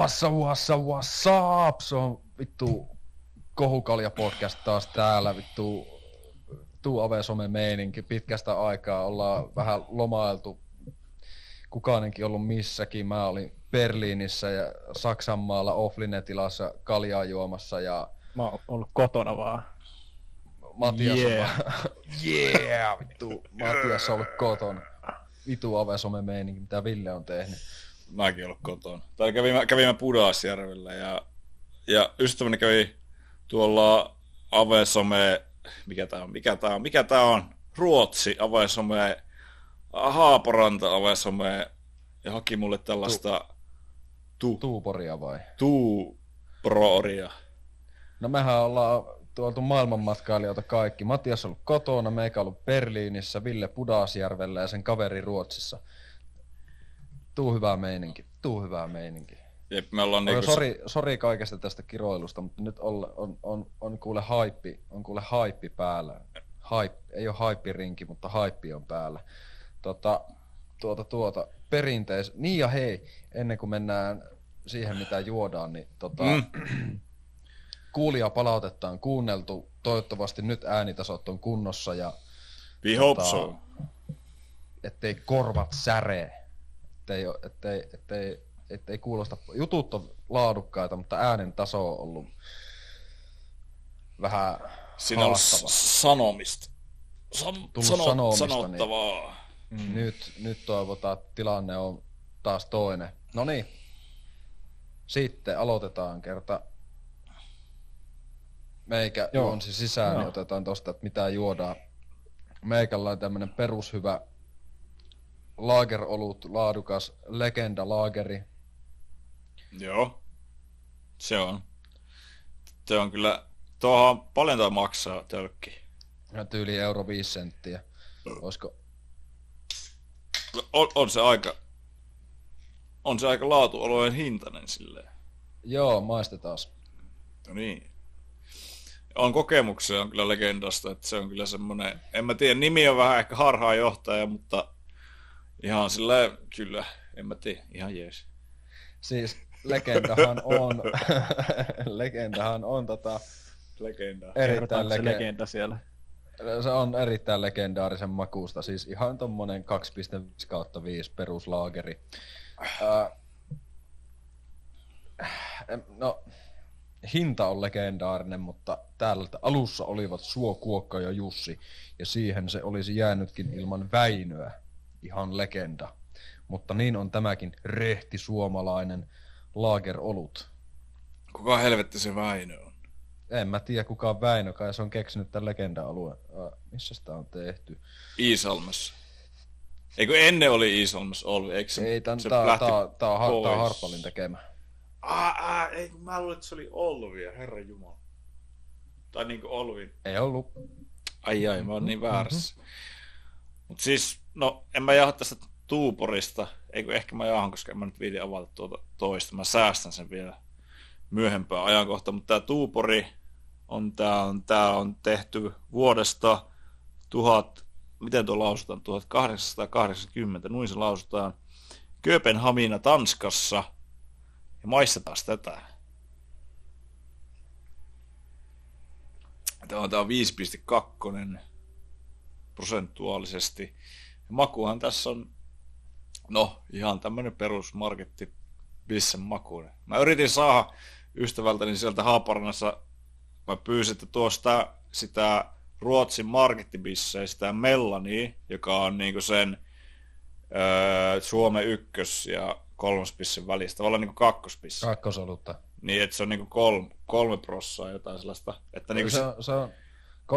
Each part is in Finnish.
What's up, what's up? Se on vittu kohukalja podcast taas täällä, vittu tuu ave some meininki. Pitkästä aikaa ollaan vähän lomailtu. Kukaanenkin ollut missäkin. Mä olin Berliinissä ja Saksanmaalla Offline-tilassa kaljaa juomassa ja Mä oon ollut kotona vaan. Matias Yeah. on vaan, yeah, vittu, Matias on ollut kotona. Vitu ave some meininki, mitä Ville on tehnyt. Mäkin ollut kotona. Tai kävimme, kävimme Pudasjärvellä ja, ja ystäväni kävi tuolla Avesome, mikä tää on, mikä tää on, mikä tää on, Ruotsi, Avesome, Haaporanta, Avesome, ja haki mulle tällaista tu, tu, Tuuporia vai? tu prooria. No mehän ollaan tuolta maailmanmatkailijoita kaikki. Matias on ollut kotona, meikä ollut Berliinissä, Ville Pudasjärvellä ja sen kaveri Ruotsissa. Tuu hyvää meininki, tuu hyvää meininki. Jep, me ollaan Niin niinku... sori, sori kaikesta tästä kiroilusta, mutta nyt on, on, on, on kuule haippi, on kuule haippi päällä. Haip, ei ole haippirinki, mutta haippi on päällä. Tota, tuota, tuota, perinteis... Niin ja hei, ennen kuin mennään siihen mitä juodaan, niin tota, Mm. kuulia palautetta on kuunneltu. Toivottavasti nyt äänitasot on kunnossa ja We hope Tota, so. ettei korvat säree. Ettei, ettei, ettei, ettei kuulosta. Jutut on laadukkaita, mutta äänen taso on ollut vähän Siinä on sanomista. San, Tullut sano, sanomista, niin- sanottavaa. Mm. Nyt, nyt toivotaan, että tilanne on taas toinen. No niin. Sitten aloitetaan kerta. Meikä Joo. juonsi sisään, niin Joo. otetaan tosta, että mitä juodaan. Meikällä on tämmönen perushyvä laagerolut, laadukas legenda laageri. Joo. Se on. Se on kyllä... Tuohan paljon toi maksaa tölkki. Ja tyyli euro 5 senttiä. Olisiko? On, on se aika... On se aika laatuolojen hintainen silleen. Joo, maistetaan. No niin. On kokemuksia on kyllä legendasta, että se on kyllä semmonen, en mä tiedä, nimi on vähän ehkä harhaanjohtaja, mutta ihan sillä kyllä, en mä tiedä, ihan jees. Siis legendahan on, legendahan on tota, Legenda. erittäin se legenda. siellä. Se on erittäin legendaarisen makuusta, siis ihan tommonen 2.5 kautta 5 peruslaageri. Em, no, hinta on legendaarinen, mutta täällä alussa olivat Suo, Kuokka ja Jussi, ja siihen se olisi jäänytkin ilman Väinöä. Ihan legenda. Mutta niin on tämäkin rehti suomalainen laagerolut. Kuka helvetti se Väinö on? En mä tiedä kuka on Väinö, kai se on keksinyt tämän legenda-alueen. Ää, missä sitä on tehty? Iisalmessa. Eikö ennen oli Iisalmessa Olvi, eikö se, Ei, tän, se tää, lähti tää, tää, on, tää, on, pois? Harpalin tekemä. Aa, aa, ei kun mä luulen, että se oli Olvia, herra jumala. Tai niinku Olvin. Ei ollut. Ai ai, mä oon niin väärässä. Mut siis, no, en mä jaha tästä Tuuporista. Eikö ehkä mä jahan, koska en mä nyt viiti avata tuota toista. Mä säästän sen vielä myöhempään ajankohtaan. Mutta tää Tuupori on, tää on, tää on tehty vuodesta tuhat, miten tuo lausutaan, 1880, noin se lausutaan. Kööpenhamina Tanskassa. Ja maistetaan tätä. Tämä on, tää on 5,2 prosentuaalisesti. Makuhan tässä on, no ihan tämmönen perusmarketti bissen makuinen. Mä yritin saada ystävältäni sieltä Haaparannassa, mä pyysin, että tuosta sitä Ruotsin markettibissejä, sitä Mellania, joka on niinku sen öö, Suomen ykkös- ja kolmospissen välistä, tavallaan niinku kakkospisse. Kakkosolutta. Niin, että se on niinku kolme, kolme prossaa jotain sellaista. Että niinku se, se, on, se on 3.5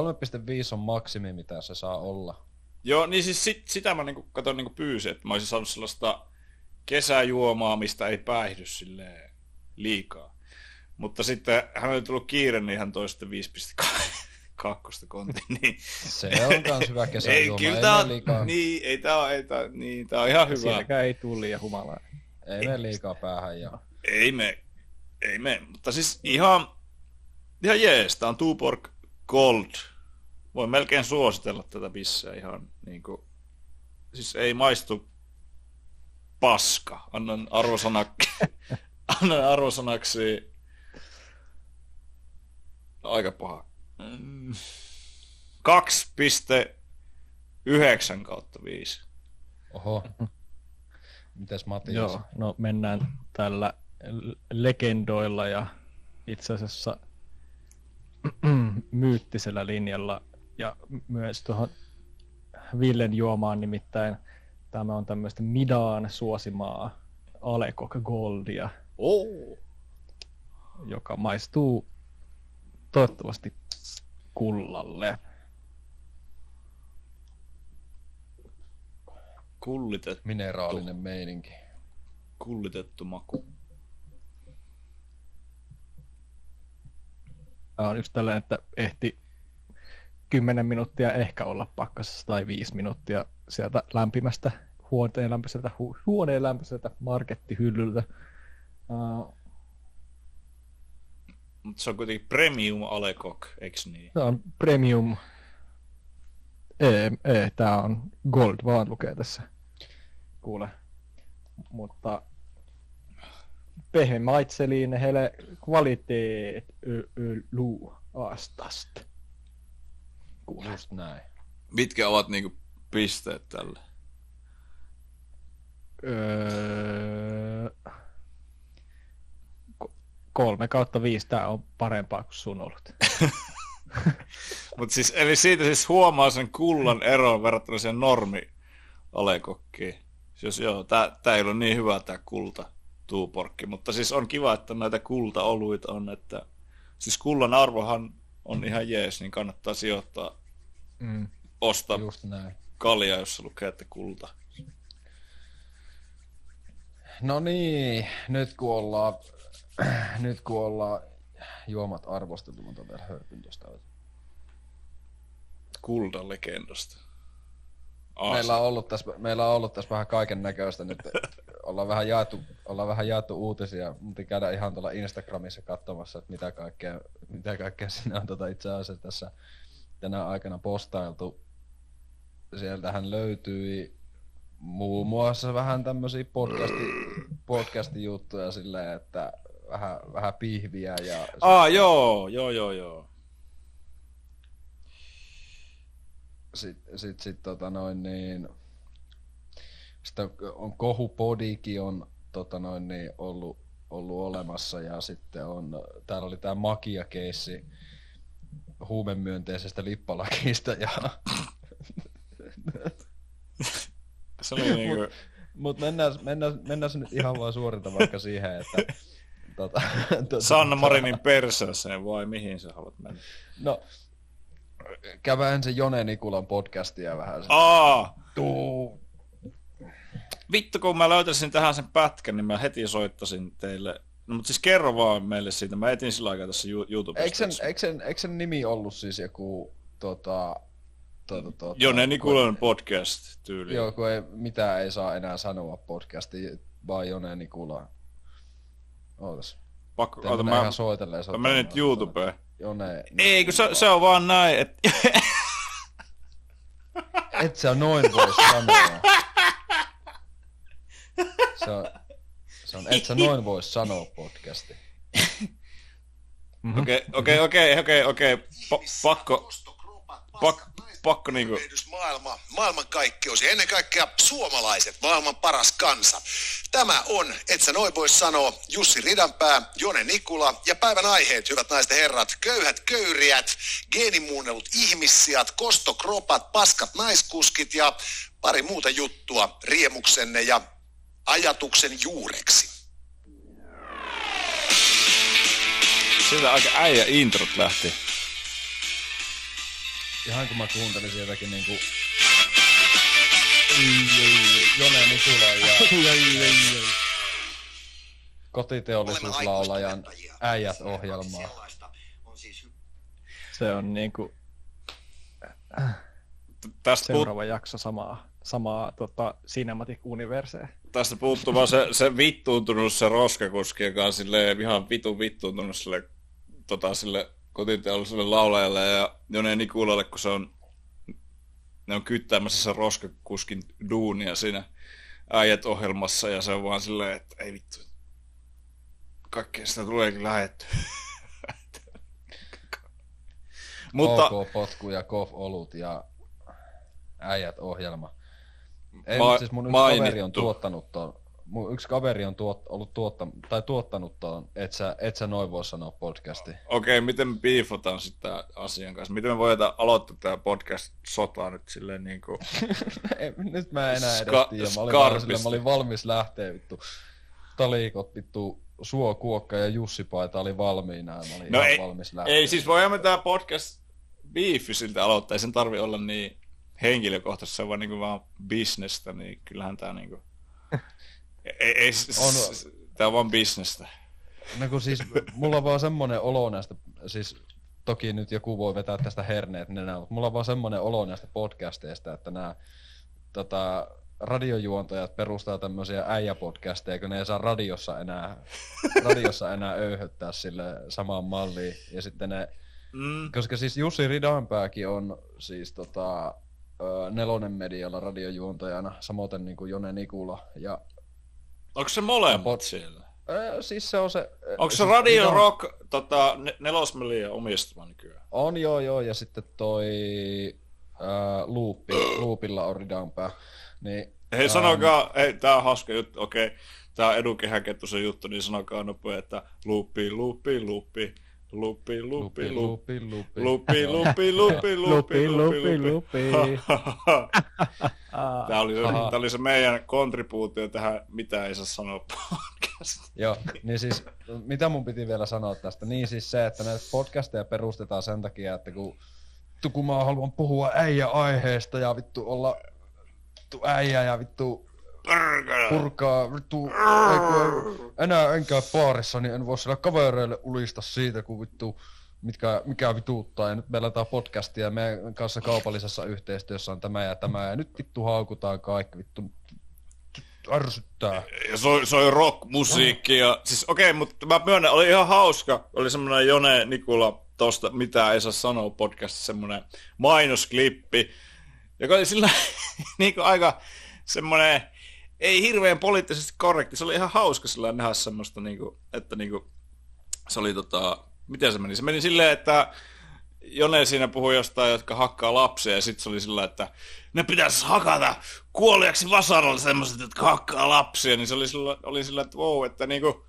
on maksimi, mitä se saa olla. Joo, niin siis sit, sitä mä niinku katon niinku pyysin, että mä olisin saanut sellaista kesäjuomaa, mistä ei päihdy silleen liikaa. Mutta sitten hän oli tullut kiire, niin hän toi sitten 5,2 kontin. Niin, Se on kans hyvä ei, kesäjuoma. kyllä ei, tää mene on, liikaa, niin, ei tää, on- ei tää, niin, tää on ihan hyvä. Siinäkään ei tule liian humalaa. ei mene liikaa päähän. Ja... Ei me, ei me, mutta siis ihan, ihan jees, tää on Tuborg Gold. Voin melkein suositella tätä bisseä ihan niinku, siis ei maistu paska. Annan arvosana annan arvosanaksi aika paha. Mm. 2,9 kautta 5. Oho. Mites Matias? Joo, no mennään tällä legendoilla ja itse asiassa myyttisellä linjalla ja myös tuohon Villen juomaan nimittäin tämä on tämmöistä Midaan suosimaa Alekok Goldia, Oh. joka maistuu toivottavasti kullalle. Kullitettu, Mineraalinen meininki. kullitettu maku. Tämä on just tällainen, että ehti 10 minuuttia ehkä olla pakkasessa tai 5 minuuttia sieltä lämpimästä huoneen lämpöiseltä, hu, huoneen lämpöiseltä markettihyllyltä. Uh, Mutta se on kuitenkin premium alekok, eiks niin? tämä on premium. Ei, ei, tämä on gold vaan lukee tässä. Kuule. Mutta pehme maitseliin hele kvalitet y, y, lu astast. Kuule. Just näin. Mitkä ovat niinku pisteet tälle? Öö, ko- kolme kautta viisi, tää on parempaa kuin sun ollut. Mut siis, eli siitä siis huomaa sen kullan eron verrattuna siihen normi alekokkiin. Jos joo, tää, tää ei ole niin hyvä tää kulta tuuporkki, mutta siis on kiva, että näitä kultaoluita on, että siis kullan arvohan on ihan jees, niin kannattaa sijoittaa, Mm. ostaa Just näin. kalja, jossa lukee, että kulta. No niin, nyt kun ollaan, nyt kun ollaan juomat arvosteltu, mä otan vielä hörpyn tuosta. Kuldan legendasta. Meillä on ollut tässä, meillä on ollut tässä vähän kaiken näköistä nyt. Ollaan vähän jaettu, ollaan vähän jaettu uutisia, mutta käydä ihan tuolla Instagramissa katsomassa, että mitä kaikkea, mitä kaikkea sinne on tota itse asiassa tässä tänä aikana postailtu. Sieltähän löytyi muun muassa vähän tämmöisiä podcasti, podcasti-juttuja silleen, että vähän, vähän pihviä ja Aa, joo, joo, joo, joo. sitten sit, sit, tota noin niin, sitten on kohupodikin on tota noin niin, ollut, ollut olemassa ja sitten on, täällä oli tämä makia-keissi huumemyönteisestä lippalakista ja Se oli niinku... Mutta mennään, mennään, mennään se nyt ihan vaan suorilta vaikka siihen, että tota, tota, Sanna Marinin perseeseen vai mihin sä haluat mennä? No, käydään ensin Jone Nikulan podcastia vähän. Aa! Tuu. Vittu, kun mä löytäisin tähän sen pätkän, niin mä heti soittasin teille. No, mutta siis kerro vaan meille siitä. Mä etin sillä aikaa tässä Yo- YouTubesta. Eikö sen, eikö, sen, eikö sen nimi ollut siis joku tota, tota, tota, Jone Nikulan podcast tyyli. Joo, kun ei, mitään ei saa enää sanoa podcasti, vaan Jone Nikula. Ootas. Pakko, Tein ota, mä, soitelleen. mä menen nyt YouTubeen. Jone. Ei, kun se, se on vaan näin, että... Et sä noin voi sanoa. Se on, se on, et sä noin voi sanoa podcasti. Okei, okei, okei, okei, okei. Pa- Pakko, pak, pakko niinku... maailma, maailmankaikkeus ja ennen kaikkea suomalaiset, maailman paras kansa. Tämä on, et sä noin voi sanoa, Jussi Ridanpää, Jone Nikula ja päivän aiheet, hyvät naiset ja herrat, köyhät köyriät, geenimuunnellut ihmissijat, kostokropat, paskat naiskuskit ja pari muuta juttua riemuksenne ja ajatuksen juureksi. Sieltä aika äijä introt lähti. Ihan kun mä kuuntelin sieltäkin niinku... Jone Nikula ja kotiteollisuuslaulajan äijät ohjelmaa. Se on niinku Tästä, seuraava jakso samaa, samaa tota, Cinematic Universea. tästä puuttuu vaan se, se vittuuntunut se roskakuski, joka on silleen ihan vitu vittuuntunut sille, tota, sille kotiteolliselle laulajalle ja Jone Nikulalle, kun se on ne on kyttäämässä se roskakuskin duunia siinä äijät ohjelmassa ja se on vaan silleen, että ei vittu. kaikkea sitä tuleekin lähetty. Mutta OK potku ja kof olut ja äijät ohjelma. Ei, Ma- siis mun yksi kaveri on mainittu. tuottanut ton, mun yksi kaveri on tuot, ollut tuotta, tai tuottanut ton, et sä, et sä noin voi sanoa podcasti. okei, miten me beefataan sitten asian kanssa? Miten me voidaan aloittaa tämä podcast-sota nyt silleen niin kuin... Nyt mä en enää edes Ska- tiedä, mä olin, vaan silleen, mä olin valmis lähteä vittu. Talikot vittu, Suo Kuokka ja Jussi Paita oli valmiina ja mä olin No ihan ei, valmis lähteä. ei siis voimme tämä podcast beefi siltä aloittaa. Ei sen tarvi olla niin henkilökohtaisesti, se on vaan, niin kuin vaan bisnestä, niin kyllähän tämä niin kuin... Ei, ei, On- Tää on vaan bisnestä. No kun siis mulla on vaan semmonen olo näistä, siis toki nyt joku voi vetää tästä herneet nenään, mutta mulla on vaan semmonen olo näistä podcasteista, että nämä tota, radiojuontajat perustaa tämmöisiä äijäpodcasteja, kun ne ei saa radiossa enää, radiossa enää öyhöttää sille samaan malliin. Ja sitten ne, Mm. koska siis Jussi Ridanpääkin on siis tota, nelonen medialla radiojuontajana, samoin niin kuin Jone Nikula. Ja Onko se molemmat Pod- siellä? ö, siis se on se... Onko se siis Radio Ridan- Rock tota, ne- nelosmeliä omistama nykyään? On joo joo, ja sitten toi ää, Loopi, Loopilla on Ridanpää. Niin, Hei, sanokaa, hei, tää on hauska juttu, okei. Tää on edukehäkettusen juttu, niin sanokaa nopea, että luuppi, luuppi, luuppi, Loopi, Loopi, Lupi, lupi, lupi, lupi, lupi, Lupi, lupi, lupi. Tämä oli, se, tää oli se meidän kontribuutio tähän Mitä ei saa sanoa podcast. Joo, niin siis mitä mun piti vielä sanoa tästä? Niin siis se, että näitä podcasteja perustetaan sen takia, että kun, kun mä haluan puhua äijä-aiheesta ja vittu olla vittu äijä ja vittu purkaa vittu, ei, kun enää en käy baarissa, niin en voi sillä kavereille ulista siitä, kun vittu mitkä, mikä vituuttaa. Ja nyt meillä tää podcasti ja meidän kanssa kaupallisessa yhteistyössä on tämä ja tämä. Ja nyt vittu haukutaan kaikki, vittu ärsyttää. Ja soi, soi rock-musiikki ja siis okei, okay, mutta mä myönnän, oli ihan hauska. Oli semmoinen Jone Nikula tosta Mitä ei saa sanoa podcastissa semmoinen mainosklippi, joka oli sillä niin kuin aika semmoinen, ei hirveän poliittisesti korrekti. Se oli ihan hauska sillä nähdä semmoista, niin kuin, että niin kuin, se oli tota, miten se meni? Se meni silleen, että Jone siinä puhui jostain, jotka hakkaa lapsia, ja sitten se oli sillä, että ne pitäisi hakata kuoliaksi vasaralla semmoiset, jotka hakkaa lapsia, niin se oli sillä, oli sillä että wow, että niinku,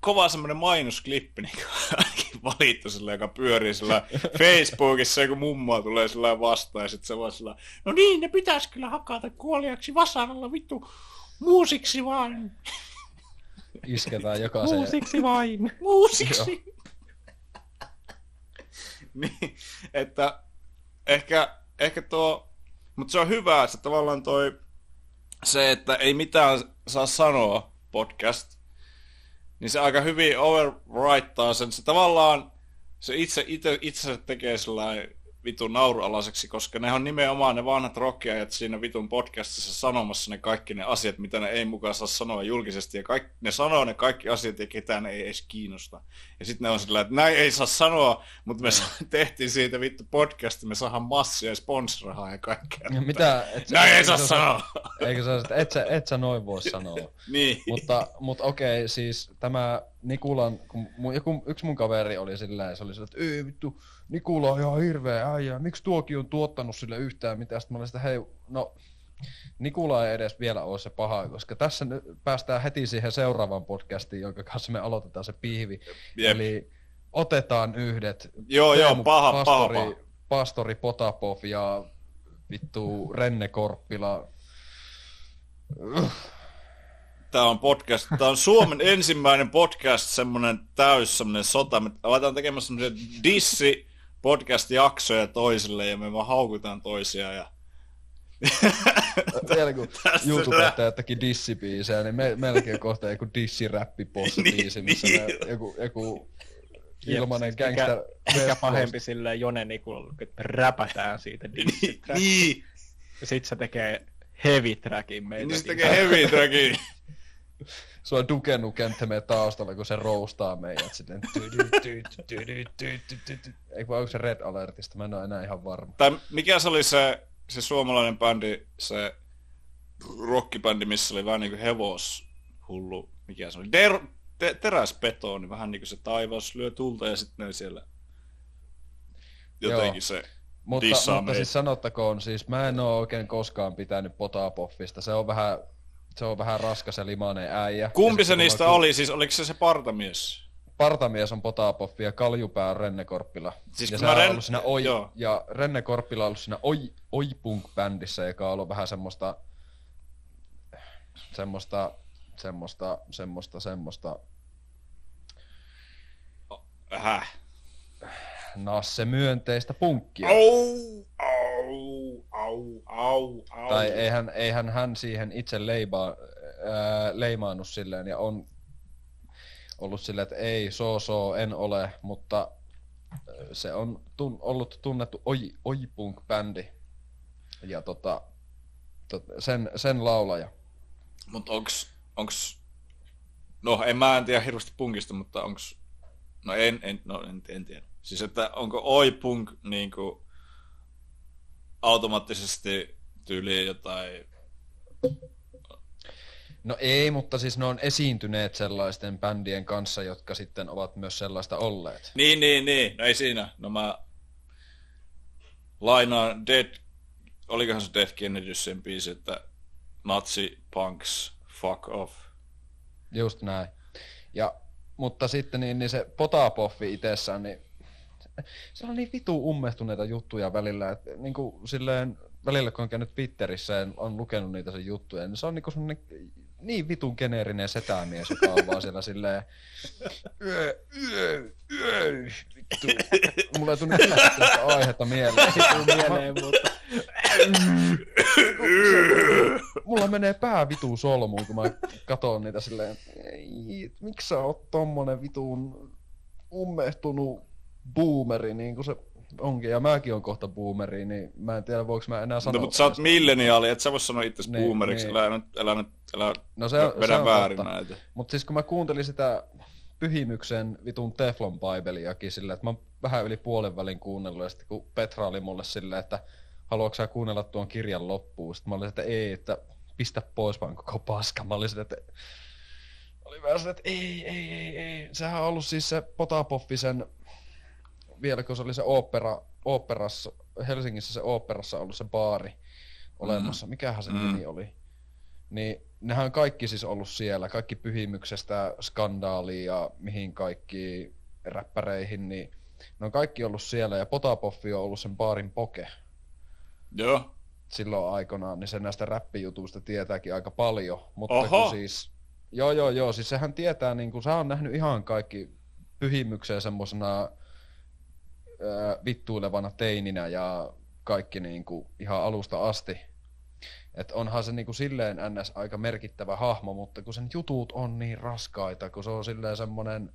kova semmoinen mainosklippi niinku, ainakin valittu sillä, joka pyörii sillä Facebookissa, joku mummoa tulee sillä vastaan, ja sitten se vaan sillä, no niin, ne pitäisi kyllä hakata kuoliaksi vasaralla, vittu, muusiksi vaan, Isketään jokaisen. Muusiksi vain. muusiksi. niin, että ehkä, ehkä tuo, mutta se on hyvä, että tavallaan toi, se, että ei mitään saa sanoa podcast, niin se aika hyvin overwritea sen. Se tavallaan, se itse, itse, itse tekee sellainen vitun naurualaiseksi, koska ne on nimenomaan ne vanhat rockiajat siinä vitun podcastissa sanomassa ne kaikki ne asiat, mitä ne ei mukaan saa sanoa julkisesti. Ja kaikki, ne sanoo ne kaikki asiat ja ketään ei edes kiinnosta. Ja sitten ne on sillä, että näin ei saa sanoa, mutta me tehtiin siitä vittu podcasti, me saadaan massia ja sponsorahaa ja kaikkea. Ja Mitä? Et, Näin ei saa sä- sanoa. Eikö sä, että et sä, et sä noin voi sanoa. Niin. mutta, mutta okei, siis tämä Nikulan, kun mun, joku, yksi mun kaveri oli silleen, se oli silleen, että ei vittu, Nikula on ihan hirveä äijä, miksi tuokin on tuottanut sille yhtään mitään, sitten mä olin sitä, hei, no, Nikula ei edes vielä ole se paha, koska tässä nyt päästään heti siihen seuraavaan podcastiin, jonka kanssa me aloitetaan se pihvi. Jep. Eli otetaan yhdet. Joo, joo, Teemu paha, paha, pastori, paha. Pastori Potapov ja vittu Renne Korppila. Tämä on podcast, tämä on Suomen ensimmäinen podcast, semmoinen täys, semmoinen sota. Me aletaan tekemään semmoisia dissi podcast-jaksoja toisille ja me vaan haukutaan toisiaan. Ja... Vielä kun Tästä YouTube teki dissibiisejä, niin me, on kohta joku dissiräppiposse-biisi, missä me, Niin. joku, joku ilmanen Mikä, gangster mikä pahempi silleen Jone Nikulalle, että räpätään siitä dissi niin, Ja sit se tekee heavy trackin meitä. niin se tekee heavy trackin. Se on Duke Nukem taustalla, kun se roustaa meidät silleen. Ei kun onko se Red Alertista, mä en ole enää ihan varma. Tai mikä se oli se, se suomalainen bändi, se rockibändi, missä oli vähän niinku hevoshullu, mikä se oli? Der, te- teräsbetoni, vähän niin kuin se taivas lyö tulta ja sitten ne siellä jotenkin Joo. se Mutta, mutta meitä. siis sanottakoon, siis mä en oo oikein koskaan pitänyt potapoffista. Se on vähän, se on vähän raskas ja limainen äijä. Kumpi se niistä oli? Siis oliko se se partamies? Partamies on potapoffi ja kaljupää on Renne Korppila. Siis ja mä on Ren- ollut siinä oi, joo. ja Renne Korppila on ollut siinä oi, oi punk-bändissä, joka on ollut vähän semmoista, semmoista, semmoista, semmoista, semmoista, Häh? nasse myönteistä punkkia. Au, au, au. Tai eihän, eihän hän siihen itse leima, ää, leimaannut silleen ja on ollut silleen, että ei, so, so, en ole, mutta se on tun, ollut tunnettu oi, oi punk-bändi. Ja tota, tot, sen, sen laulaja. Mut onks, onks... No en mä en tiedä hirveästi punkista, mutta onks... No en, en, no en, en tiedä. Siis että onko oi punk niinku automaattisesti tyyliin jotain... No ei, mutta siis ne on esiintyneet sellaisten bändien kanssa, jotka sitten ovat myös sellaista olleet. Niin, niin, niin. No ei siinä. No mä lainaan Dead... Olikohan se Dead Kennedys sen biisi, että Nazi punks fuck off. Just näin. Ja, mutta sitten niin, niin se potapoffi itsessään, niin se on niin vitu ummehtuneita juttuja välillä, että niin kuin silleen, välillä kun on käynyt Twitterissä ja on lukenut niitä sen juttuja, niin se on niin kuin niin vitun geneerinen setämies, joka on vaan siellä silleen yö, yö, yö, vittu. Mulla ei nyt tästä aihetta mieleen. Tuu mieleen, mutta Mulla menee pää vitu solmuun, kun mä katon niitä silleen, ei, miksi sä oot tommonen vitun ummehtunut boomeri, niin kuin se onkin, ja mäkin on kohta boomeri, niin mä en tiedä, voiko mä enää sanoa. No, mutta sä oot milleniaali, et sä voi sanoa itse Niin, boomeriksi, niin. älä nyt, älä nyt, älä No se, vedä se on väärin totta. näitä. Mutta siis kun mä kuuntelin sitä Pyhimyksen vitun Teflon Bibliakin silleen, että mä oon vähän yli puolen välin kuunnellut, ja sitten kun Petra oli mulle silleen, että haluatko sä kuunnella tuon kirjan loppuun, sitten mä olin, että ei, että pistä pois vaan koko paska. Mä olin että oli vähän että ei, ei, ei, ei. Sehän on ollut siis se Potapoffisen, vielä kun se oli se opera, operassa, Helsingissä se operassa ollut se baari olemassa. Mikähän se Mm. nimi oli? Niin nehän on kaikki siis ollut siellä, kaikki pyhimyksestä skandaaliin ja mihin kaikki räppäreihin, niin ne on kaikki ollut siellä ja Potapoffi on ollut sen baarin poke Joo. silloin aikanaan, niin se näistä räppijutuista tietääkin aika paljon, mutta Oho. kun siis, joo joo joo, siis sehän tietää, niin kuin, sä on nähnyt ihan kaikki pyhimykseen semmosena ää, vittuilevana teininä ja kaikki niin kuin, ihan alusta asti. Et onhan se niin kuin, silleen ns. aika merkittävä hahmo, mutta kun sen jutut on niin raskaita, kun se on silleen semmonen,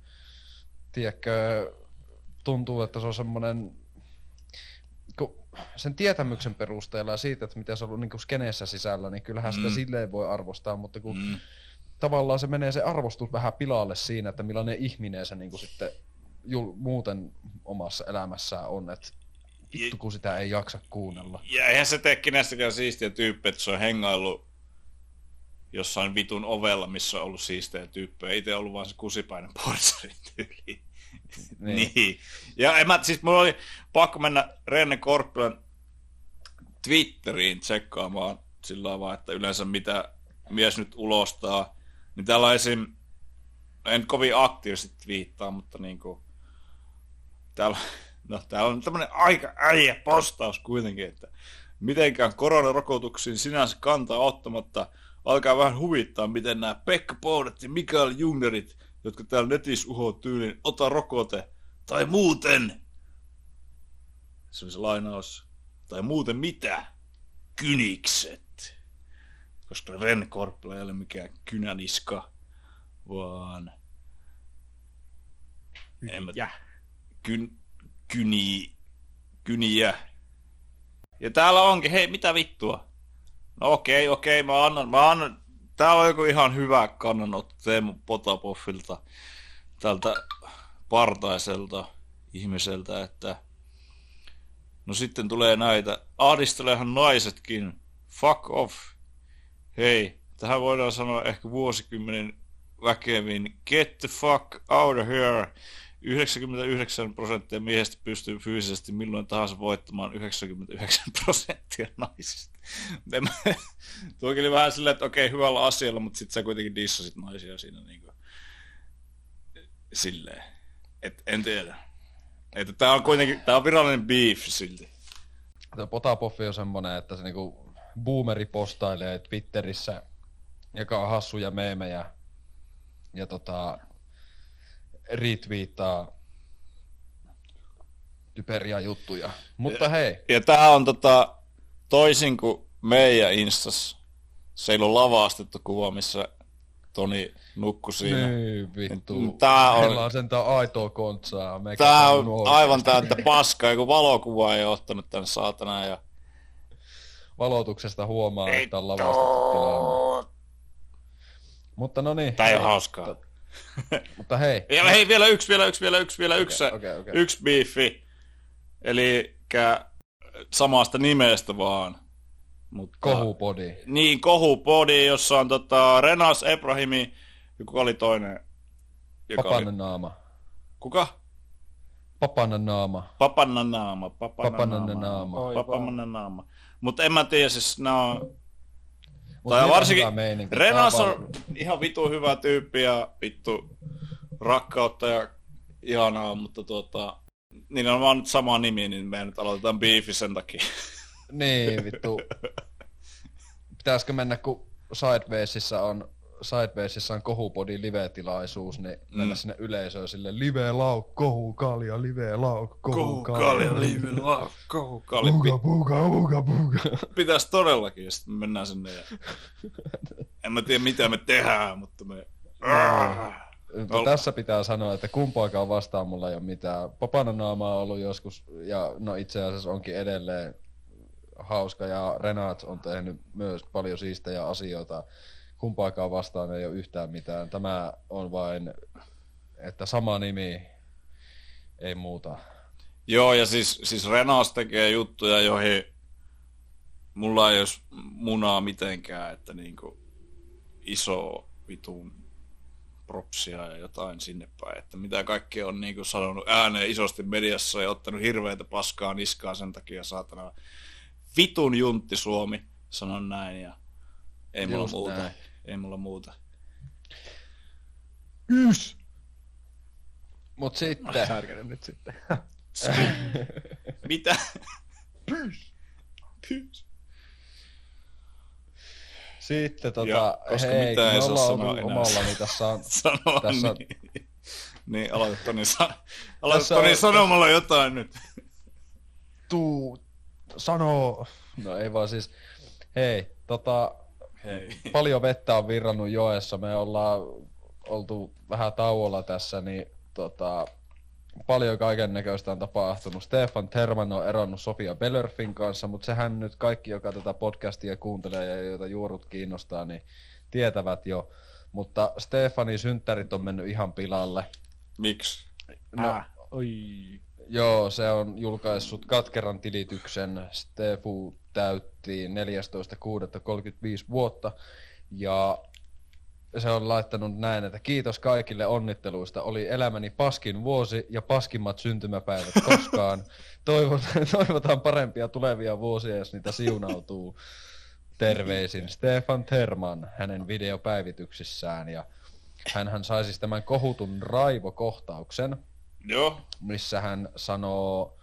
tiedätkö, tuntuu, että se on semmonen sen tietämyksen perusteella ja siitä, että miten se on ollut niin skeneessä sisällä, niin kyllähän sitä Mm. silleen voi arvostaa, mutta kun Mm. tavallaan se menee se arvostus vähän pilalle siinä, että millainen ihminen se niin kuin sitten jul, muuten omassa elämässään on, että vittu kun sitä ei jaksa kuunnella. Ja eihän se tee kenestäkään siistiä tyyppiä, että se on hengaillut jossain vitun ovella, missä on ollut siistejä tyyppejä. Itse ollut vaan se kusipäinen porsarin tyyli. Niin. niin. Ja en mä, siis mulla oli pakko mennä Renne Korppilan Twitteriin tsekkaamaan sillä vaan, että yleensä mitä mies nyt ulostaa. Niin esim. En kovin aktiivisesti viittaa, mutta niinku täällä, no, täällä on tämmönen aika äijä postaus kuitenkin, että mitenkään koronarokotuksiin sinänsä kantaa ottamatta alkaa vähän huvittaa, miten nämä Pekka Poudet ja Mikael Jungnerit, jotka täällä netissä uhoo tyyliin, ota rokote, tai muuten, se oli se lainaus, tai muuten mitä, kynikset. Koska Ren Korppila ei ole mikään kynäniska, vaan en mä. Kyn, kyni, kyniä. Ja täällä onkin, hei, mitä vittua? No okei, okei, mä annan, mä annan, täällä on joku ihan hyvä kannanotto Teemu Potapoffilta, tältä partaiselta ihmiseltä, että no sitten tulee näitä, ahdistelehan naisetkin, fuck off. Hei, tähän voidaan sanoa ehkä vuosikymmenen väkevin Get the fuck out of here. 99 prosenttia miehistä pystyy fyysisesti milloin tahansa voittamaan 99 prosenttia naisista. Tuokin oli vähän silleen, että okei, hyvällä asialla, mutta sitten sä kuitenkin dissasit naisia siinä niin kuin, silleen. Et, en tiedä. Että tää on kuitenkin, tää on virallinen beef silti. Tuo Potapoffi on semmonen, että se niinku boomeri postailee Twitterissä, joka on hassuja meemejä ja tota, retweettaa typeriä juttuja. Mutta hei, Ja tää on tota, toisin kuin meidän Instas, se ei ole lavastettu kuva, missä Toni nukkui siinä. niin vittu. Tää on- Meillä on sentään aitoa kontsaa. Tää on on nuori. aivan täyttä paskaa, joku valokuva ei ottanut tänne saatana. Ja... Valotuksesta huomaa, että on lavastettu tilanne. Mutta no niin. Tää ei ole hauskaa. Mutta hei. Ja hei, vielä yksi, vielä yksi, vielä yksi, vielä yksi, okei, okei. yksi biifi. Eli samasta nimestä vaan. Mutta, Kohupodi. Niin, kohupodi, jossa on tota, Renas Ebrahimi, ja kuka oli toinen? Joka Papanen oli, naama. kuka? Papanen naama. Papanen naama. Papanen Papanen naama. Papanen naama. Mutta en mä tiedä, siis nää on... Mut Tai varsinkin. Renas on ihan vitu hyvä tyyppi ja vittu rakkautta ja ihanaa, mutta tuota, niillä on vaan nyt sama nimi, niin me nyt aloitetaan beefi sen takia. Niin, vittu. Pitäisikö mennä, kun Sidewaysissa on Sidewaysissa on kohupodin live-tilaisuus, niin mennä Mm. sinne yleisöön sille live lauk, kohu kalja, live lauk, kohu kalja, live Kohukali. Puuka, puuka, puuka, puuka. Pitäisi todellakin, ja sitten me mennään sinne ja... En mä tiedä mitä me tehdään, mutta me... Ol- tässä pitää sanoa, että kumpaakaan vastaan mulla ei ole mitään. Papananaama on ollut joskus, ja no itse asiassa onkin edelleen hauska, ja Renat on tehnyt myös paljon siistejä asioita. Kumpaakaan vastaan ei ole yhtään mitään. Tämä on vain, että sama nimi, ei muuta. Joo, ja siis, siis Renas tekee juttuja, joihin mulla ei olisi munaa mitenkään, että niinku iso vitun propsia ja jotain sinne päin. Että mitä kaikkea on niinku sanonut ääneen isosti mediassa ja ottanut hirveätä paskaa niskaa sen takia saatana vitun juntti Suomi, sanon näin ja ei mulla Just muuta. näin. Ei mulla muuta. Ys! Mut sitten, Särkänyt nyt sitten. Mitä? Pyys. Pyys. sitten tota, Ja koska hei, mitään ei saa sanoa enää. omalla, niin tässä on sanoa, Tässä- niin. niin, aloita Toni, sa- aloita Tässä Toni on- sanomalla jotain nyt. tuu, sanoo, no ei vaan siis, hei, tota, Hei. paljon vettä on virrannut joessa, me ollaan oltu vähän tauolla tässä, niin tota, paljon kaiken näköistä on tapahtunut. Stefan Terman on eronnut Sofia Bellerfin kanssa, mutta sehän nyt kaikki, joka tätä podcastia kuuntelee ja joita juorut kiinnostaa, niin tietävät jo. Mutta Stefanin synttärit on mennyt ihan pilalle. Miksi? No, Äh, oi. Joo, se on julkaissut katkeran tilityksen. Stefu täytti 14.6.35 vuotta. Ja se on laittanut näin, että kiitos kaikille onnitteluista. Oli elämäni paskin vuosi ja paskimmat syntymäpäivät koskaan. Toivon, toivotaan parempia tulevia vuosia, jos niitä siunautuu. Terveisin Stefan Terman hänen videopäivityksissään. Ja hän sai siis tämän kohutun raivokohtauksen Joo. missä hän sanoo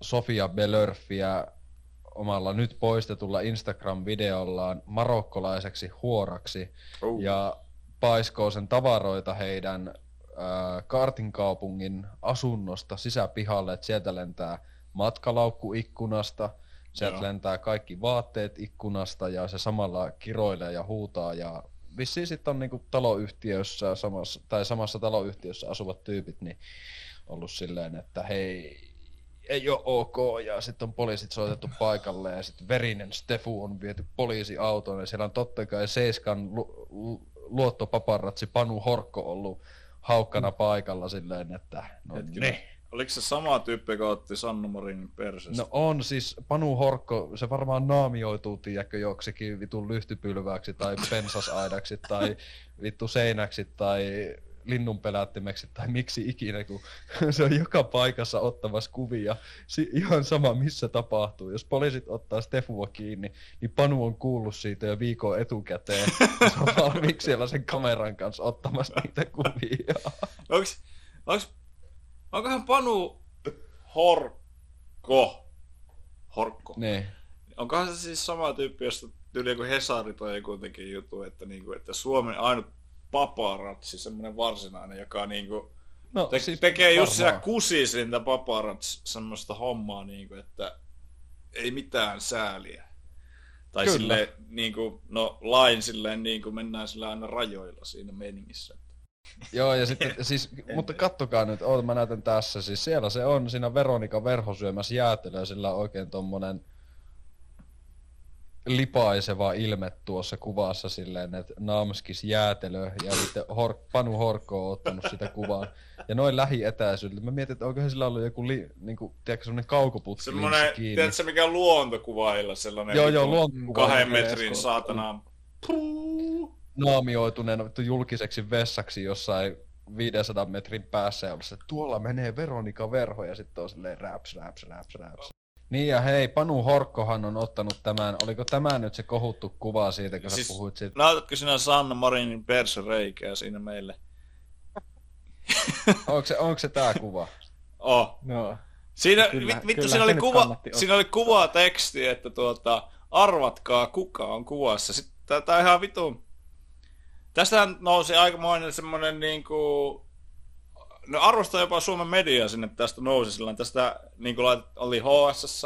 Sofia Belörfiä omalla nyt poistetulla Instagram-videollaan marokkolaiseksi huoraksi Oh. ja paiskoo sen tavaroita heidän äh, Kartin kaupungin asunnosta sisäpihalle, että sieltä lentää matkalaukku ikkunasta, sieltä Joo. lentää kaikki vaatteet ikkunasta ja se samalla kiroilee ja huutaa ja vissiin sitten on niinku taloyhtiössä samassa, tai samassa taloyhtiössä asuvat tyypit niin ollut silleen, että hei, ei ole ok, ja sitten on poliisit soitettu paikalle, ja sitten verinen Stefu on viety poliisiautoon, ja siellä on totta kai Seiskan lu- lu- luottopaparatsi Panu Horkko ollut haukkana paikalla silleen, että no Hetkinen. ne. Oliko se sama tyyppi, joka otti Sannu Marinin persestä? No on siis, Panu Horkko, se varmaan naamioituu, tiedätkö, joksikin vitun lyhtypylväksi tai pensasaidaksi tai vittu seinäksi tai linnunpelättimeksi tai miksi ikinä, kun se on joka paikassa ottamassa kuvia. Si- ihan sama missä tapahtuu. Jos poliisit ottaa Stefua kiinni, niin Panu on kuullut siitä jo viikon etukäteen. se on valmiiksi siellä sen kameran kanssa ottamassa niitä kuvia. Onks, onks, onkohan Panu Horkko? Horkko. Niin. Onkohan se siis sama tyyppi, josta tyyli joku Hesari toi kuitenkin juttu, että, niinku, että Suomen ainut paparatsi, semmoinen varsinainen, joka niinku, No, te- siis tekee just siellä varmaan. kusisinta semmoista hommaa, niinku, että ei mitään sääliä. Tai Kyllä. silleen, niinku, no lain silleen, niinku mennään sillä aina rajoilla siinä meningissä. Joo, ja sitten, siis, mutta kattokaa nyt, oota mä näytän tässä, siis siellä se on, siinä Veronika Verho syömässä jäätelöä, sillä on oikein tommonen lipaiseva ilme tuossa kuvassa silleen, että naamskis jäätelö ja sitten Hor- Panu Horkko on ottanut sitä kuvaa. Ja noin lähietäisyydeltä. Mä mietin, että onkohan sillä ollut joku, li, niinku, tiedätkö, semmonen kaukoputki Semmoinen, kiinni. tiedätkö mikä on luontokuvailla sellainen Joo, joo, vitun luontokuva. kahden metrin esko- saatana puu. vittu julkiseksi vessaksi jossain 500 metrin päässä ja ollut se, että tuolla menee Veronika Verho ja sitten on silleen raps, raps, raps, raps. Niin ja hei, Panu Horkkohan on ottanut tämän, oliko tämä nyt se kohuttu kuva siitä, kun Siis- sä puhuit siitä? Näytätkö sinä Sanna Marinin persereikää siinä meille? Onko se, onko se tää kuva? Oh. No, Siinä, Kyllä, vit, vittu, kyllä siinä oli, kuva, siinä oli kuva teksti, että tuota, arvatkaa kuka on kuvassa. Sitten tää ihan vitu. Tästähän nousi aikamoinen semmonen niinku... No arvostaa jopa Suomen media sinne tästä nousi sillä tästä niinku lait, oli HSS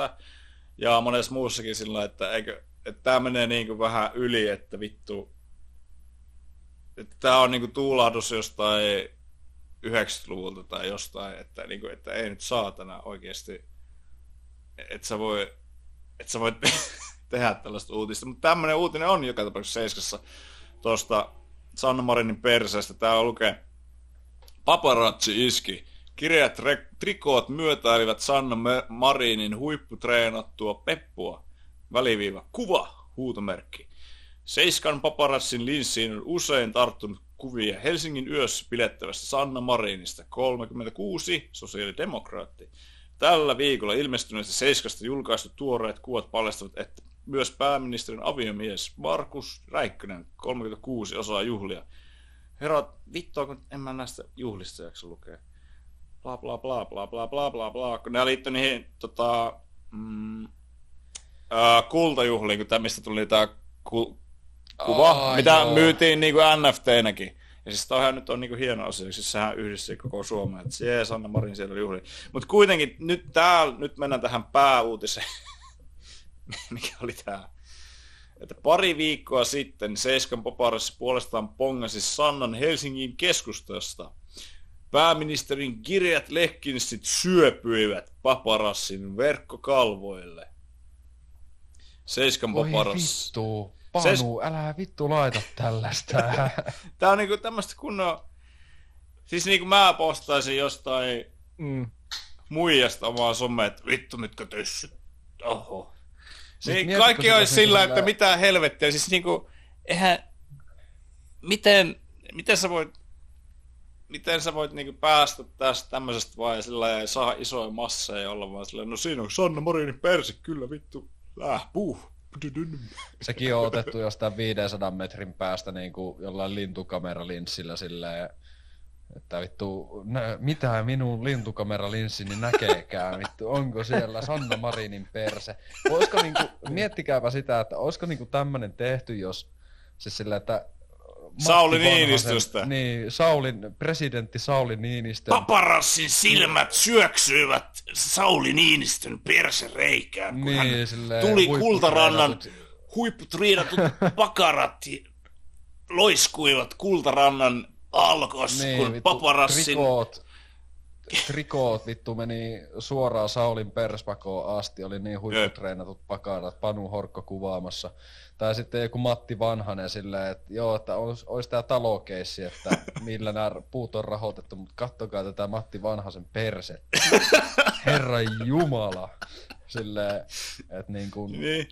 ja monessa muussakin sillä että eikö, että tää menee niinku vähän yli, että vittu, että tää on niinku tuulahdus jostain 90-luvulta tai jostain, että, niinku, että ei nyt saatana oikeasti, että sä voi, että sä voit tehdä tällaista uutista. Mutta tämmöinen uutinen on joka tapauksessa Seiskassa tuosta Sanna Marinin perseestä. Tää lukee, paparazzi iski. Kirjat re- trikoot myötäilivät Sanna Marinin huipputreenattua peppua. Väliviiva. Kuva. Huutomerkki. Seiskan paparazzin linssiin on usein tarttunut kuvia Helsingin yössä pidettävästä Sanna Marinista, 36, sosiaalidemokraatti. Tällä viikolla ilmestyneestä Seiskasta julkaistu tuoreet kuvat paljastavat, että myös pääministerin aviomies Markus Räikkönen, 36, osaa juhlia. Herrat, vittua, kun en mä näistä juhlista jaksa lukea. Bla bla bla bla bla bla bla bla, kun ne liittyi niihin tota, mm, ää, kultajuhliin, kun tämä mistä tuli tää ku, kuva, Ai, mitä joo. myytiin niinku NFT-näkin. Ja siis toihan nyt on niinku hieno asia, siis sehän yhdistää koko Suomea, että jee, Sanna Marin siellä juhli. Mutta kuitenkin nyt täällä, nyt mennään tähän pääuutiseen, mikä oli tää. Että pari viikkoa sitten Seiskan paparissa puolestaan pongasi Sannan Helsingin keskustasta. Pääministerin kirjat lehkinssit syöpyivät paparassin verkkokalvoille. Seiskan Oi paparas. vittu, Panu, Se- älä vittu laita tällaista. Tää on niinku tämmöstä kunnon... Siis niinku mä postaisin jostain mm, muijasta omaa somea, että vittu nytkö tyssyt. Oho. Siis niin kaikki olisi sillä, sillä- että mitä helvettiä. Siis niinku, eihän... Miten, miten sä voit... Miten sä voit niinku päästä tästä tämmöisestä vai sillä ja saa isoja masseja ja olla vaan sillä no siinä on Sanna Marinin perse, kyllä vittu, läh, puh. Sekin on otettu jostain 500 metrin päästä niin kuin jollain lintukameralinssillä silleen, että vittu, nä, mitä minun lintukameralinssini näkeekään, vittu, onko siellä Sanna Marinin perse. Olisiko niinku, miettikääpä sitä, että olisiko niinku tämmönen tehty, jos siis sillä, että Matti Sauli Vanhasen- Niinistöstä. Niin, Saulin, presidentti Sauli Niinistön. Paparassin silmät syöksyivät Sauli Niinistön persereikään, kun Niin, hän silleen tuli kultarannan huipputriinatut pakarat loiskuivat kultarannan alkos, niin, kun vittu, paparassin Trikoot, trikoot vittu meni suoraan Saulin perspakoon asti, oli niin huipputreenatut pakanat, Panu Horkko kuvaamassa. Tai sitten joku Matti Vanhanen silleen, että joo, että olisi, olisi tämä talokeissi, että millä nämä puut on rahoitettu, mutta kattokaa tätä Matti Vanhasen persettä. Herra Jumala. Silleen, että niin kuin, Niin.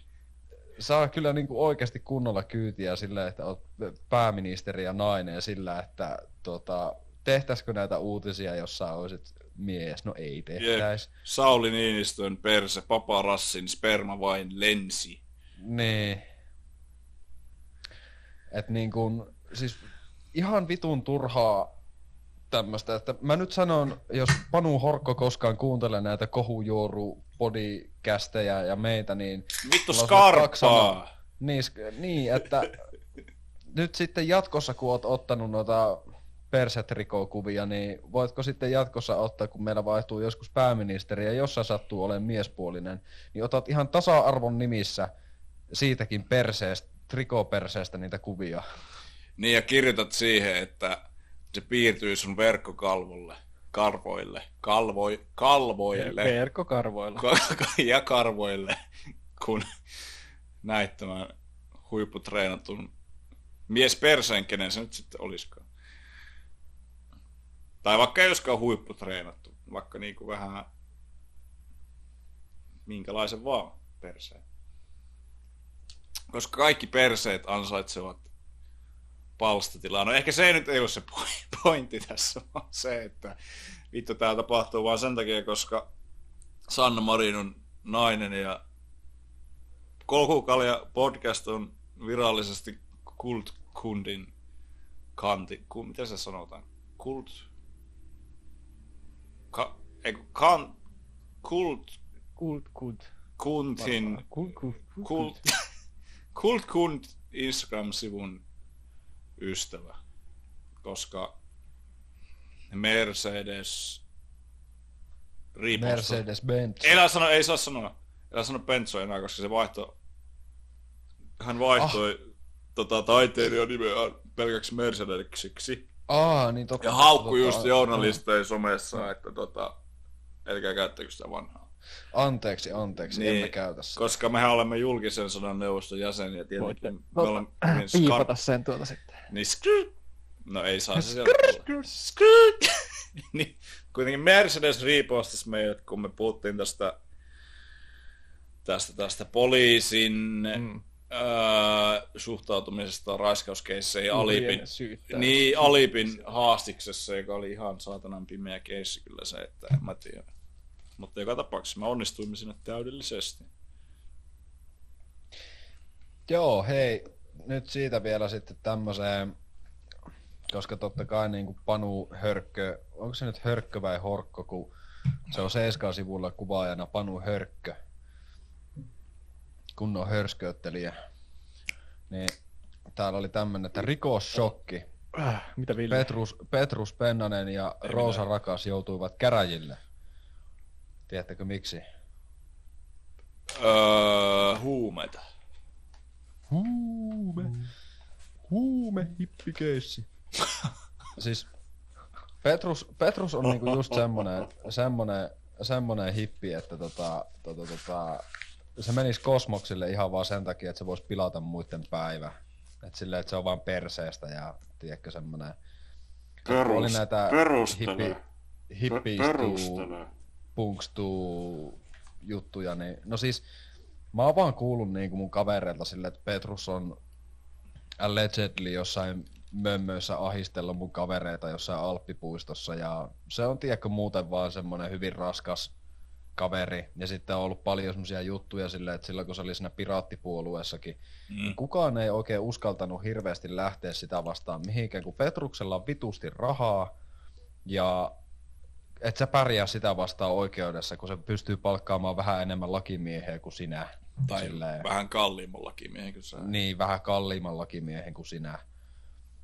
Saa kyllä niin kuin oikeasti kunnolla kyytiä sillä, että olet pääministeri ja nainen ja sillä, että tota, tehtäisikö näitä uutisia, jos sä olisit mies? No ei tehtäisi. Sauli Niinistön perse, paparassin sperma vain lensi. Niin. Et niin kuin, siis ihan vitun turhaa tämmöistä, että mä nyt sanon, jos Panu Horkko koskaan kuuntelee näitä kohujuoru podikästejä ja meitä, niin... Vittu skarpaa! Niin, niin, että nyt sitten jatkossa, kun oot ottanut noita persetrikokuvia, niin voitko sitten jatkossa ottaa, kun meillä vaihtuu joskus pääministeri ja jos sä sattuu olemaan miespuolinen, niin otat ihan tasa-arvon nimissä siitäkin perseestä, trikoperseestä niitä kuvia. Niin ja kirjoitat siihen, että se piirtyy sun verkkokalvolle, karvoille, kalvoi, kalvoille Verkkokarvoilla. ka- ja karvoille, kun näit tämän huipputreenatun mies perseen, kenen se nyt sitten olisikaan. Tai vaikka ei olisikaan huipputreenattu, vaikka niinku vähän minkälaisen vaan perseen. Koska kaikki perseet ansaitsevat palstatilaa. No ehkä se nyt ei ole se poi- pointti tässä, vaan se, että vittu tää tapahtuu vaan sen takia, koska Sanna Marin on nainen ja Kolkukalja podcast on virallisesti Kult-kundin kanti. Ku, miten se sanotaan? Kult... Ka, ei, kan, kult Kult, kult. kuntin... Kult, kult, Kult, kult Kund Instagram-sivun ystävä, koska Mercedes riiposta. Mercedes-Benz. Ei sano, ei saa sanoa. Älä sano Benzo enää, koska se vaihto... Hän vaihtoi ah. tota, taiteilijan nimeään pelkäksi Mercedesiksi. Aa, niin totta. Ja haukku totta, just journalisteja somessa, että tota, älkää käyttäkö sitä vanhaa. Anteeksi, anteeksi, niin. emme käytä sitä. Koska mehän olemme julkisen sodan neuvoston jäseniä Voitte tietenkin. Me olemme piipata skar- sen tuota sitten. Niin skr- No ei saa se sieltä tulla. Skr- niin, kuitenkin Mercedes riipostas meidät, kun me puhuttiin tästä tästä, tästä poliisin mm. öö, suhtautumisesta raiskauskeisseihin Alipin, syyttää. niin, Alipin haastiksessa, joka oli ihan saatanan pimeä keissi kyllä se, että en mä tiedä. Mutta joka tapauksessa me onnistuimme sinne täydellisesti. Joo, hei, nyt siitä vielä sitten tämmöiseen, koska totta kai niin kuin Panu Hörkkö, onko se nyt Hörkkö vai Horkko, kun se on Seiskaan sivulla kuvaajana Panu Hörkkö, kunnon hörskööttelijä. Niin täällä oli tämmönen, että rikossokki. Äh, mitä Ville? Petrus, Petrus Pennanen ja Roosa Rakas joutuivat käräjille. Tiedättekö miksi? Öö, huumeita. Huume. Huume hippikeissi. siis Petrus, Petrus on niinku just semmonen, semmonen, semmonen hippi, että tota, tota, tota, se menisi kosmoksille ihan vaan sen takia, että se voisi pilata muiden päivä. Et silleen, että se on vaan perseestä ja tiedätkö semmonen... Perus, oli näitä perustele. hippi, Perustele. punkstuu juttuja, niin no siis mä oon vaan kuullut niinku mun kavereilta silleen, että Petrus on allegedly jossain mömmöissä ahistella mun kavereita jossain Alppipuistossa ja se on tiedätkö muuten vaan semmonen hyvin raskas kaveri ja sitten on ollut paljon semmoisia juttuja silleen, että silloin kun se oli siinä piraattipuolueessakin, mm. niin kukaan ei oikein uskaltanut hirveästi lähteä sitä vastaan mihinkään, kun Petruksella on vitusti rahaa ja et sä pärjää sitä vastaan oikeudessa, kun se pystyy palkkaamaan vähän enemmän lakimiehiä kuin sinä. Tai Silleen. vähän kalliimmallakin miehen kuin sä. Niin, vähän kalliimman lakimiehen kuin sinä.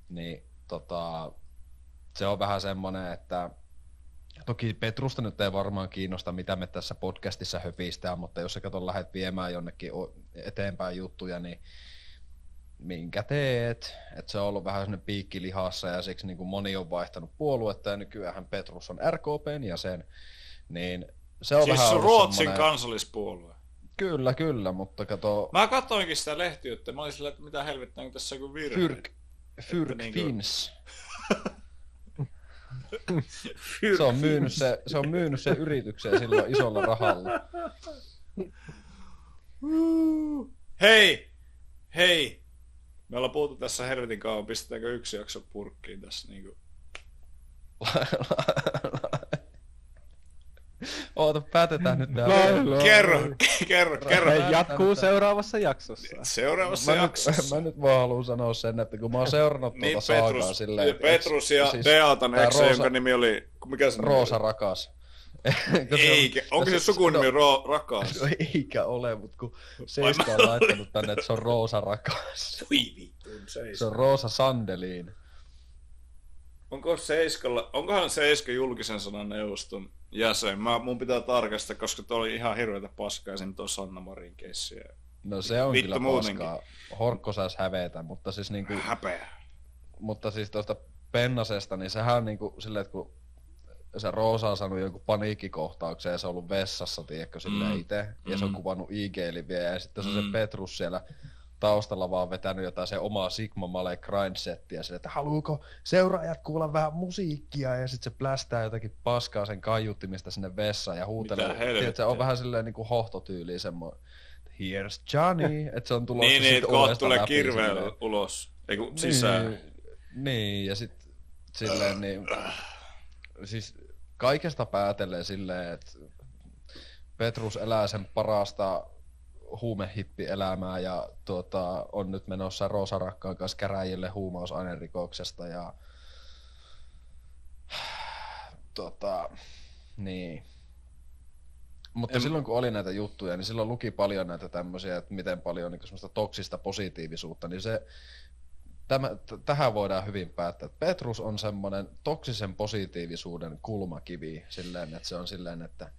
Niin, tota, se on vähän semmonen, että toki Petrusta nyt ei varmaan kiinnosta, mitä me tässä podcastissa höpistää, mutta jos sä kato lähdet viemään jonnekin eteenpäin juttuja, niin minkä teet. Että se on ollut vähän sellainen piikki lihassa ja siksi niin kuin moni on vaihtanut puoluetta ja nykyään Petrus on RKPn jäsen. Niin se on Siis vähän Ruotsin semmonen... kansallispuolue. Kyllä, kyllä, mutta kato, Mä katsoinkin sitä lehtiyttä, mä olin sillä, että mitä helvettiä, onko tässä joku virhe. Fyrk, Fyrk Että niinku- Fins. Se on myynyt se, se, on myynyt se yritykseen silloin isolla rahalla. Hei! Hei! Me ollaan puhuttu tässä helvetin kauan, pistetäänkö yksi jakso purkkiin tässä niinku. Oota, päätetään nyt tää. Lailla. Kerro, kerro, kerro. Hei, jatkuu seuraavassa jaksossa. Seuraavassa Mä nyt, jaksossa. mä nyt vaan haluan sanoa sen, että kun mä oon seurannut Niin, tuota Petrus, silleen... ja Petrus ja siis Beatan tää ex, Roosa- jonka nimi oli, mikä se nimi Roosa oli? Rakas. Se on- Eikä, onko se sukunimi Ro- Rakas? No, eikä ole, mutta kun Seiska on laittanut tänne, että se on Roosa Rakas. Voi. Se on Roosa Sandeliin. Onko Seiskalla, onkohan Seiska julkisen sanan neuvoston jäsen? Mä, mun pitää tarkastaa, koska toi oli ihan hirveätä paskaa sen tuo Sanna Marin keissiä. No se on Vittu kyllä muutenkin. paskaa. Horkko saisi hävetä, mutta siis niinku, Häpeä. mutta siis tuosta Pennasesta, niin sehän on niinku silleen, että kun se Roosa on saanut jonkun paniikkikohtauksen ja se on ollut vessassa, tiedätkö, silleen Mm. itse. Ja se on Mm. kuvannut IG-liviä ja sitten se on Mm. se Petrus siellä taustalla vaan vetänyt jotain se omaa Sigma Male grindsettiä sille, että haluuko seuraajat kuulla vähän musiikkia ja sitten se plästää jotakin paskaa sen kaiuttimista sinne vessaan ja huutelee. Mitä helvettiä? Tiedät, se on vähän silleen niinku hohtotyyliin semmoinen, Here's Johnny, että se on tulossa Niin, niin, kohta tulee silleen. ulos. Ei kun sisään. Niin, niin ja sitten silleen niin, siis kaikesta päätellen silleen, että Petrus elää sen parasta huumehippielämää ja tuota, on nyt menossa Roosa Rakkaan kanssa käräjille huumausainerikoksesta ja tota, niin. Mutta en... silloin kun oli näitä juttuja, niin silloin luki paljon näitä tämmöisiä, että miten paljon niin semmoista toksista positiivisuutta, niin se, tämä, t- tähän voidaan hyvin päättää. että Petrus on semmoinen toksisen positiivisuuden kulmakivi silleen, että se on silleen, että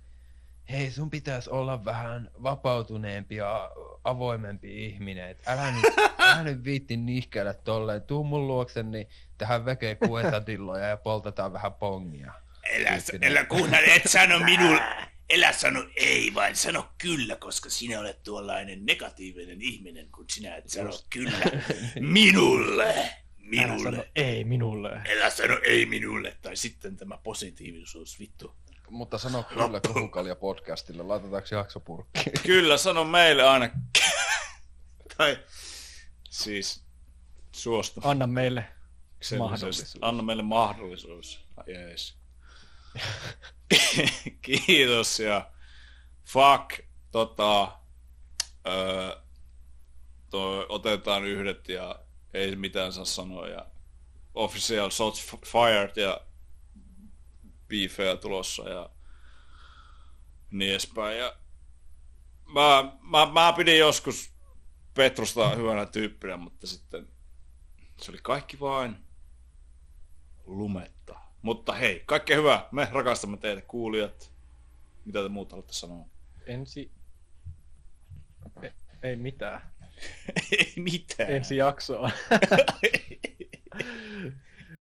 hei sun pitäisi olla vähän vapautuneempi ja avoimempi ihminen, että älä nyt, älä nyt viitti nihkeillä tolleen, tuu mun luokse, niin tähän vekee kuetadilloja ja poltetaan vähän pongia. Elä, Tyyppinen. elä kuuntele, et sano minulle, elä sano ei, vaan sano kyllä, koska sinä olet tuollainen negatiivinen ihminen, kun sinä et sano kyllä minulle, Älä minulle. sano ei minulle. Elä sano ei minulle, tai sitten tämä positiivisuus, vittu. Mutta sano kyllä Kohukalja podcastille, laitetaanko jakso purkkiin? Kyllä, sano meille aina. tai siis suostu. Anna meille Mahdollisuus. mahdollisuus. Anna meille mahdollisuus. Jees. Kiitos ja fuck, tota, öö, toi, otetaan yhdet ja ei mitään saa sanoa ja official shots fired ja beefejä tulossa ja niin edespäin. Ja mä, mä, mä pidin joskus Petrusta hyvänä tyyppinä, mutta sitten se oli kaikki vain lumetta. Mutta hei, kaikkea hyvää. Me rakastamme teitä kuulijat. Mitä te muut haluatte sanoa? Ensi... Ei, ei mitään. ei mitään. Ensi jaksoa.